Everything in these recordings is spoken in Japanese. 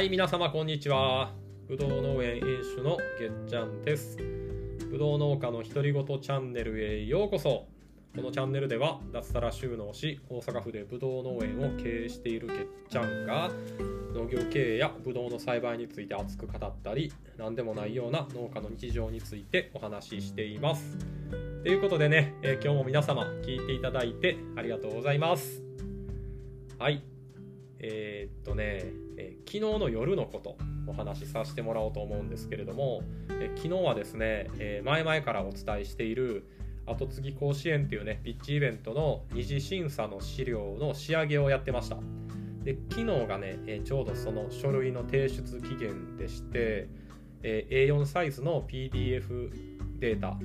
はい皆様こんにちは。ぶどう農園園主のげっちゃんです。ぶどう農家の独り言チャンネルへようこそ。このチャンネルでは脱サラ収納し大阪府でぶどう農園を経営しているげっちゃんが農業経営やぶどうの栽培について熱く語ったり何でもないような農家の日常についてお話ししています。ということでね、えー今日も皆様聞いていただいてありがとうございます。はい。えーっとね、えー昨日の夜のことお話しさせてもらおうと思うんですけれども、えー昨日はですね、えー前々からお伝えしている後継ぎ甲子園っていうねピッチイベントの二次審査の資料の仕上げをやってました。で昨日がね、えちょうどその書類の提出期限でして、えー A4 サイズの PDF データ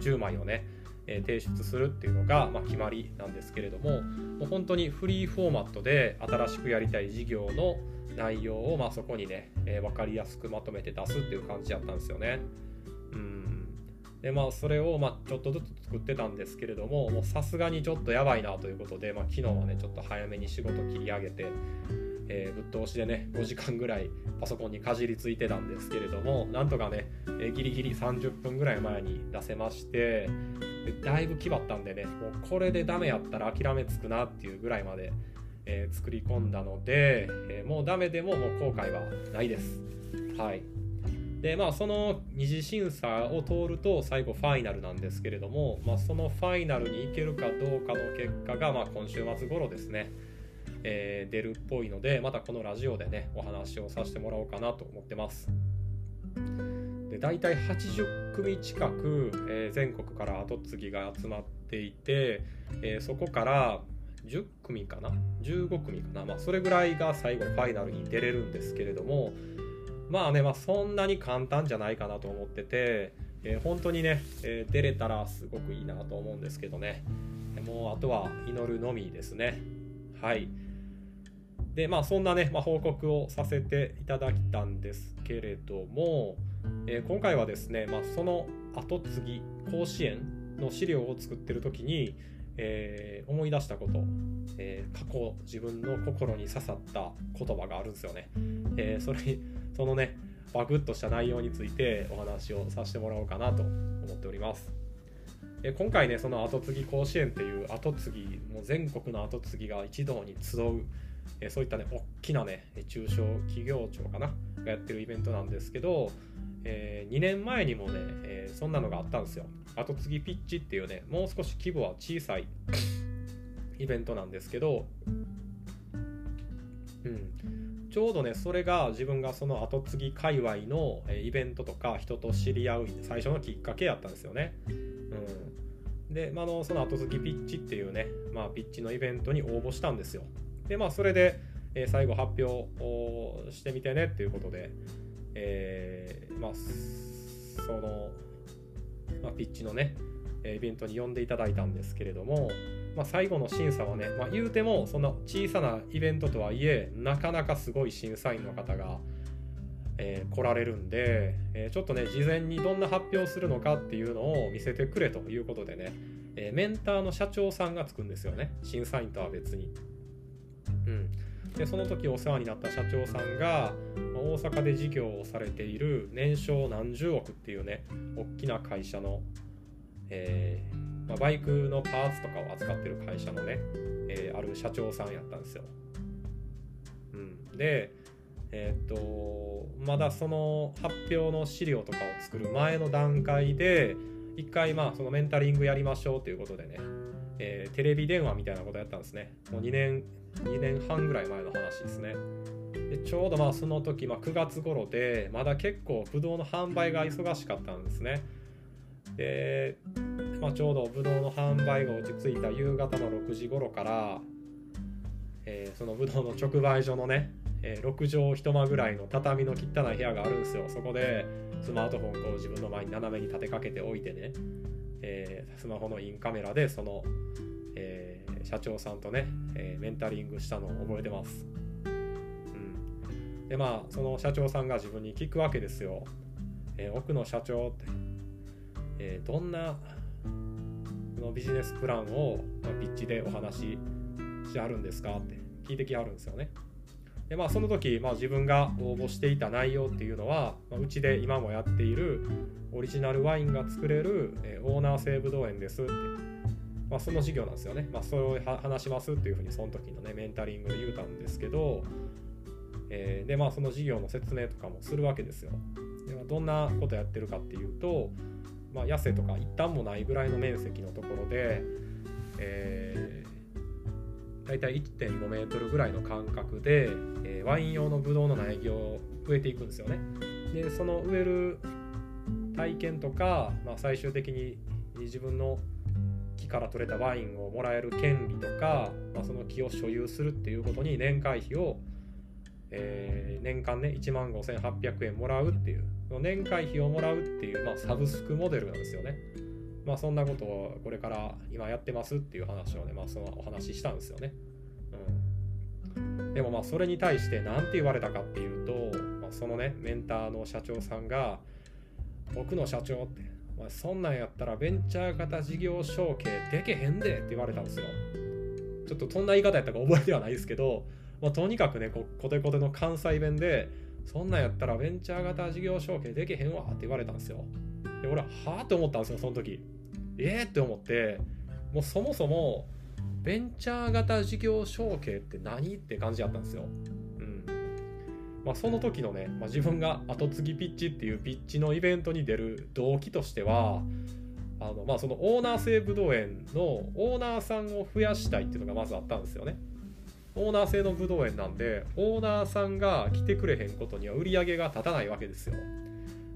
10枚をね、え提出するっていうのが、決まりなんですけれども本当にフリーフォーマットで新しくやりたい事業の内容を、まあ、そこにね、分かりやすくまとめて出すっていう感じだったんですよね。うんでまあそれを、ま、ちょっとずつ作ってたんですけれどもさすがにちょっとやばいなということで、まあ、昨日はねちょっと早めに仕事切り上げて、えーぶっ通しでね5時間ぐらいパソコンにかじりついてたんですけれどもなんとかね、えーギリギリ30分ぐらい前に出せましてでだいぶ気張ったんでねもうこれでダメやったら諦めつくなっていうぐらいまで、えー作り込んだので、えーもうダメでももう後悔はないです。はい。でまあその二次審査を通ると最後ファイナルなんですけれども、まあ、そのファイナルに行けるかどうかの結果が、まあ、今週末頃ですね、えー出るっぽいのでまたこのラジオでねお話をさせてもらおうかなと思ってます。で大体80組近く、えー全国から後継ぎが集まっていて、えーそこから10組かな？15組かな、まあ、それぐらいが最後ファイナルに出れるんですけれどもまあね、まあ、そんなに簡単じゃないかなと思ってて、えー本当にね、えー出れたらすごくいいなと思うんですけどね。もうあとは祈るのみですね。はい。でまあそんなね、まあ、報告をさせていただいたんですけれども、えー今回はですね、まあ、その後継ぎ甲子園の資料を作ってる時に、えー思い出したこと、えー過去自分の心に刺さった言葉があるんですよね、えそれそのねバグッとした内容についてお話をさせてもらおうかなと思っております。え今回ねその後継ぎ甲子園っていう後継ぎもう全国の後継ぎが一堂に集うえそういったね大きなね中小企業庁かな。がやってるイベントなんですけど、え2年前にもね、えーそんなのがあったんですよ後継ぎピッチっていうねもう少し規模は小さい イベントなんですけど、うん、ちょうどねそれが自分がその後継ぎ界隈のえーイベントとか人と知り合う最初のきっかけやったんですよね。うん、で、まあ、あのその後継ぎピッチっていうね、まあ、ピッチのイベントに応募したんですよ。でまあそれで、え最後発表をしてみてねっていうことで、えーまあその、まあ、ピッチのねイベントに呼んでいただいたんですけれども、まあ、最後の審査はね、まあ、言うてもその小さなイベントとはいえなかなかすごい審査員の方が、えー来られるんで、えーちょっとね事前にどんな発表するのかっていうのを見せてくれということでね、えーメンターの社長さんがつくんですよね審査員とは別に。でその時お世話になった社長さんが大阪で事業をされている年商何十億っていうね大きな会社の、えーまあ、バイクのパーツとかを扱ってる会社のね、えーある社長さんやったんですよ。うん、でえーっとまだその発表の資料とかを作る前の段階で一回まあそのメンタリングやりましょうということでね、えーテレビ電話みたいなことやったんですねもう2年2年半ぐらい前の話ですね。でちょうどまあその時、まあ、9月頃でまだ結構ブドウの販売が忙しかったんですね。で、まあ、ちょうどブドウの販売が落ち着いた夕方の6時頃から、えーそのブドウの直売所のね、えー6畳一間ぐらいの畳の汚い部屋があるんですよ。そこでスマートフォンこう自分の前に斜めに立てかけておいてね、えースマホのインカメラでその、社長さんとね、えーメンタリングしたのを覚えてます、うん、でまあその社長さんが自分に聞くわけですよ、えー奥の社長って、えーどんなのビジネスプランを、まあピッチでお話ししてあるんですかって聞いてきはるんですよね。でまあその時、まあ、自分が応募していた内容っていうのは、まあ、うちで今もやっているオリジナルワインが作れる、えー、オーナー制ぶどう園ですって、まあ、その事業なんですよね、まあ、それを話しますっていうふうにその時のねメンタリングで言うたんですけど、えー、でまあその事業の説明とかもするわけですよでどんなことやってるかっていうと、まあ、痩せとか一旦もないぐらいの面積のところで、えー、大体1.5メートルぐらいの間隔で、えー、ワイン用のブドウの苗木を植えていくんですよね。でその植える体験とか、まあ、最終的に自分の木から取れたワインをもらえる権利とか、まあ、その木を所有するっていうことに年会費を、えー、年間ね1万5800円もらうっていう年会費をもらうっていう、まあ、サブスクモデルなんですよね。まあそんなことをこれから今やってますっていう話をね、まあそのお話ししたんですよね。うん。でもまあそれに対して何て言われたかっていうと、まあ、そのね、メンターの社長さんが、僕の社長って、まあ、そんなんやったらベンチャー型事業承継でけへんでって言われたんですよ。ちょっとそんな言い方やったか覚えてはないですけど、まあ、とにかくね、こコテコテの関西弁で、そんなんやったらベンチャー型事業承継できへんわって言われたんですよ。で、俺は、はあって思ったんですよ、その時。えーって思って、もうそもそも、ベンチャー型事業承継って何って感じやったんですよ。まあ、その時のね、まあ、自分が後継ぎピッチっていうピッチのイベントに出る動機としては、あのまあそのオーナー制ぶどう園のオーナーさんを増やしたいっていうのがまずあったんですよね。オーナー制のぶどう園なんでオーナーさんが来てくれへんことには売り上げが立たないわけですよ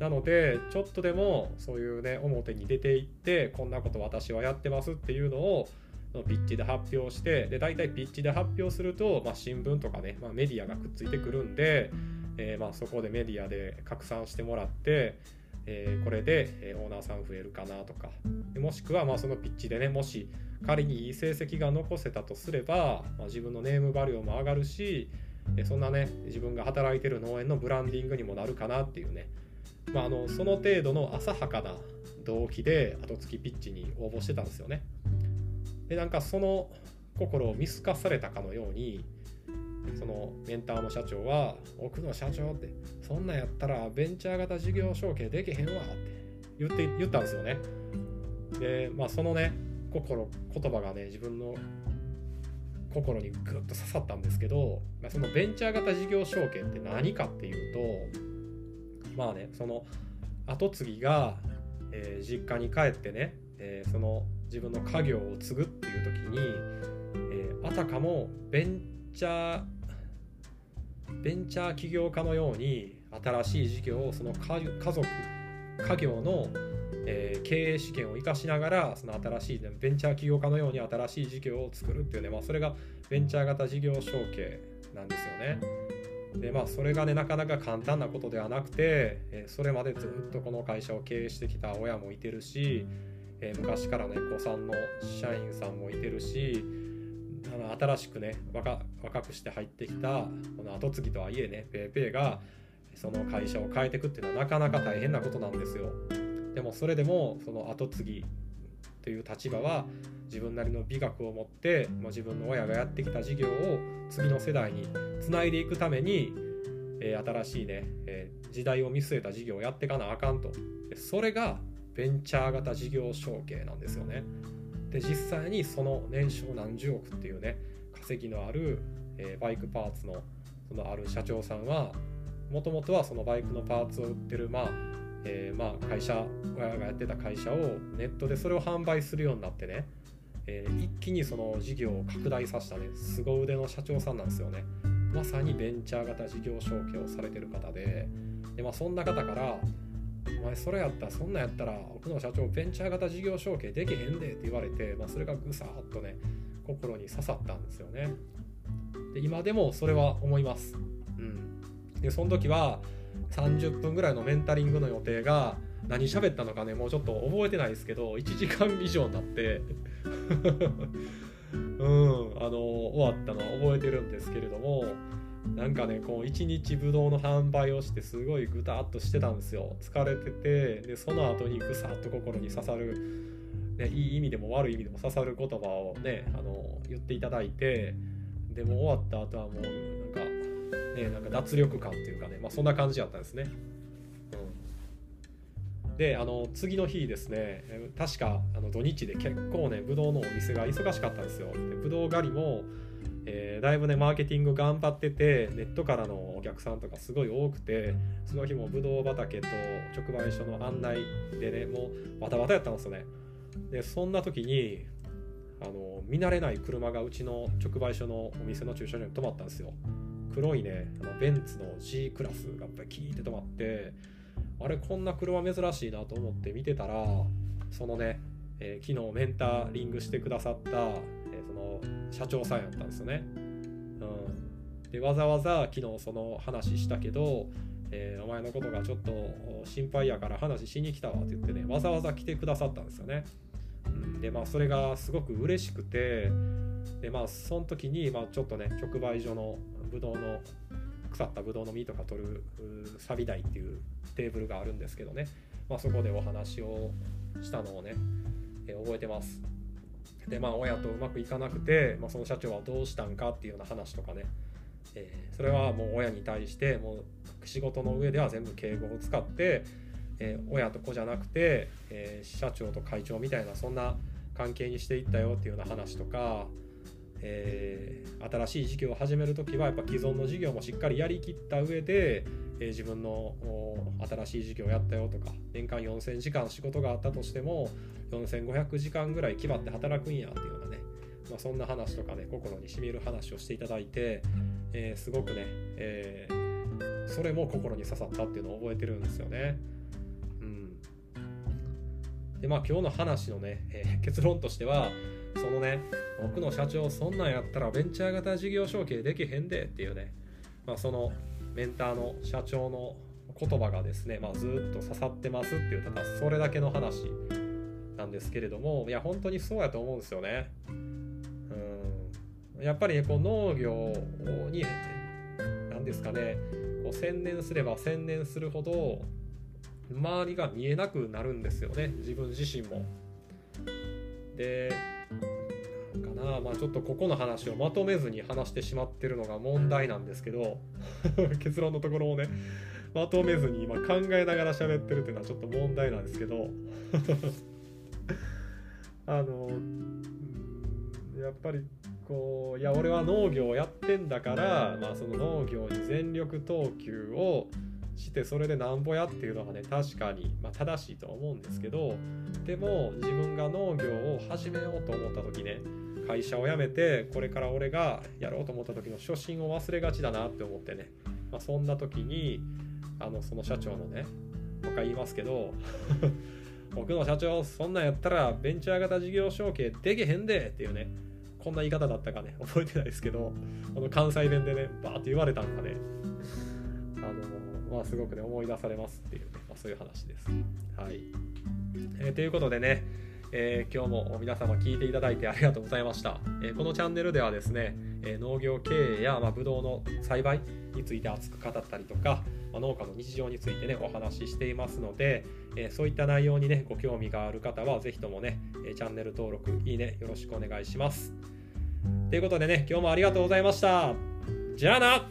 なのでちょっとでもそういうね表に出ていってこんなこと私はやってますっていうのをのピッチで発表してで大体ピッチで発表すると、まあ、新聞とかね、まあ、メディアがくっついてくるんで、えー、まあそこでメディアで拡散してもらってえー、これで、オーナーさん増えるかなとか。もしくはまあそのピッチでねもし仮にいい成績が残せたとすれば、まあ、自分のネームバリューも上がるしそんなね自分が働いてる農園のブランディングにもなるかなっていうね、まあ、あのその程度の浅はかな動機で後付きピッチに応募してたんですよね。でなんかその心を見透かされたかのようにそのメンターの社長は「奥の社長ってそんなんやったらベンチャー型事業承継できへんわ」って言って言ったんですよね。でまあそのね心言葉がね自分の心にグッと刺さったんですけど、まあ、そのベンチャー型事業承継って何かっていうとまあねその後継ぎが、えー、実家に帰ってね、えー、その自分の家業を継ぐっていう時に、えー、あたかもベンチャーベンチャー起業家のように新しい事業をその家族家業の、えー、経営資源を生かしながらその新しい、ベンチャー起業家のように新しい事業を作るっていうね、まあ、それがベンチャー型事業承継なんですよね。でまあそれがねなかなか簡単なことではなくて、えー、それまでずっとこの会社を経営してきた親もいてるし、えー、昔からね子さんの社員さんもいてるしあの新しくね若若くして入ってきたこの後継ぎとはいえね PayPay がその会社を変えていくっていうのはなかなか大変なことなんですよ。でもそれでもその後継ぎという立場は自分なりの美学を持ってもう自分の親がやってきた事業を次の世代につないでいくために、えー、新しいね、えー、時代を見据えた事業をやっていかなあかんと。それがベンチャー型事業承継なんですよね。で実際にその年商何十億っていうね稼ぎのある、えー、バイクパーツのそのある社長さんはもともとはそのバイクのパーツを売ってる、まあえー、まあ会社親がやってた会社をネットでそれを販売するようになってね、えー、一気にその事業を拡大させたね凄腕の社長さんなんですよね。まさにベンチャー型事業承継をされてる方でで、まあ、そんな方からお前それやったらそんなんやったら奥の社長ベンチャー型事業承継できへんでって言われて、まあ、それがぐさっとね心に刺さったんですよね。で今でもそれは思います。うん。でその時は30分ぐらいのメンタリングの予定が何喋ったのかねもうちょっと覚えてないですけど1時間以上になって。うん。あの終わったのは覚えてるんですけれどもなんかねこう一日ぶどうの販売をしてすごいぐたっとしてたんですよ疲れててでその後にぐさっと心に刺さる、ね、いい意味でも悪い意味でも刺さる言葉をねあの言っていただいてでも終わった後はもうなんかね、なんか脱力感っていうかね、まあ、そんな感じだったんですね。うん、であの次の日ですね確かあの土日で結構ねぶどうのお店が忙しかったんですよ。でぶどう狩りもえー、だいぶねマーケティング頑張っててネットからのお客さんとかすごい多くてその日もぶどう畑と直売所の案内でねもうバタバタやったんですよね。でそんな時にあの見慣れない車がうちの直売所のお店の駐車場に止まったんですよ。黒いねあのベンツの G クラスがやっぱりキーって止まってあれこんな車珍しいなと思って見てたらそのね、えー、昨日メンタリングしてくださった、の社長さんやったんですよね、うん、でわざわざ昨日その話したけどえー、お前のことがちょっと心配やから話しに来たわって言ってねわざわざ来てくださったんですよね。うんでまあそれがすごく嬉しくてでまあその時に、まあ、ちょっとね直売所のぶどうの腐ったぶどうの実とか取るサビ台っていうテーブルがあるんですけどね、まあ、そこでお話をしたのをね、えー、覚えてます。でまあ親とうまくいかなくて、まあ、その社長はどうしたんかっていうような話とかね、えー、それはもう親に対してもう仕事の上では全部敬語を使ってえー、親と子じゃなくて、えー、社長と会長みたいなそんな関係にしていったよっていうような話とか、え、新しい事業を始める時はやっぱ既存の事業もしっかりやりきった上で、え自分の新しい事業をやったよとか年間4000時間仕事があったとしても4500時間ぐらい決まって働くんやっていうようなね、まあ、そんな話とかね心にしみる話をしていただいて、えすごくね、えそれも心に刺さったっていうのを覚えてるんですよね。うんでまあ今日の話のね、えー、結論としてはそのね僕の社長そんなんやったらベンチャー型事業承継できへんでっていうね、まあ、そのメンターの社長の言葉がですね、まあ、ずっと刺さってますっていうただそれだけの話なんですけれどもいや本当にそうやと思うんですよね。うんやっぱりねこう農業に何ですかねこう専念すれば専念するほど周りが見えなくなるんですよね自分自身も。でなんかなまあちょっとここの話をまとめずに話してしまってるのが問題なんですけど 結論のところをねまとめずに今考えながら喋ってるっていうのはちょっと問題なんですけどあのやっぱりこういや俺は農業をやってんだから、まあ、その農業に全力投球をしてそれでなんぼやっていうのがね確かに、まあ、正しいとは思うんですけどでも自分が農業を始めようと思った時ね会社を辞めてこれから俺がやろうと思った時の初心を忘れがちだなって思ってね、まあ、そんな時にあのその社長のねもう一回言いますけど僕の社長そんなんやったらベンチャー型事業承継できへんでっていうねこんな言い方だったかね覚えてないですけどこの関西弁でねバーって言われたんかねあのまあ、すごくね思い出されますっていうね、まあ、そういう話です。はい、えー、ということでね、えー、今日も皆様聞いていただいてありがとうございました。えー、このチャンネルではですね、え農業経営や、まあ、ブドウの栽培について熱く語ったりとか、ま、農家の日常についてねお話ししていますので、えそういった内容にねご興味がある方は是非ともねチャンネル登録いいねよろしくお願いします。ということでね今日もありがとうございました。じゃあな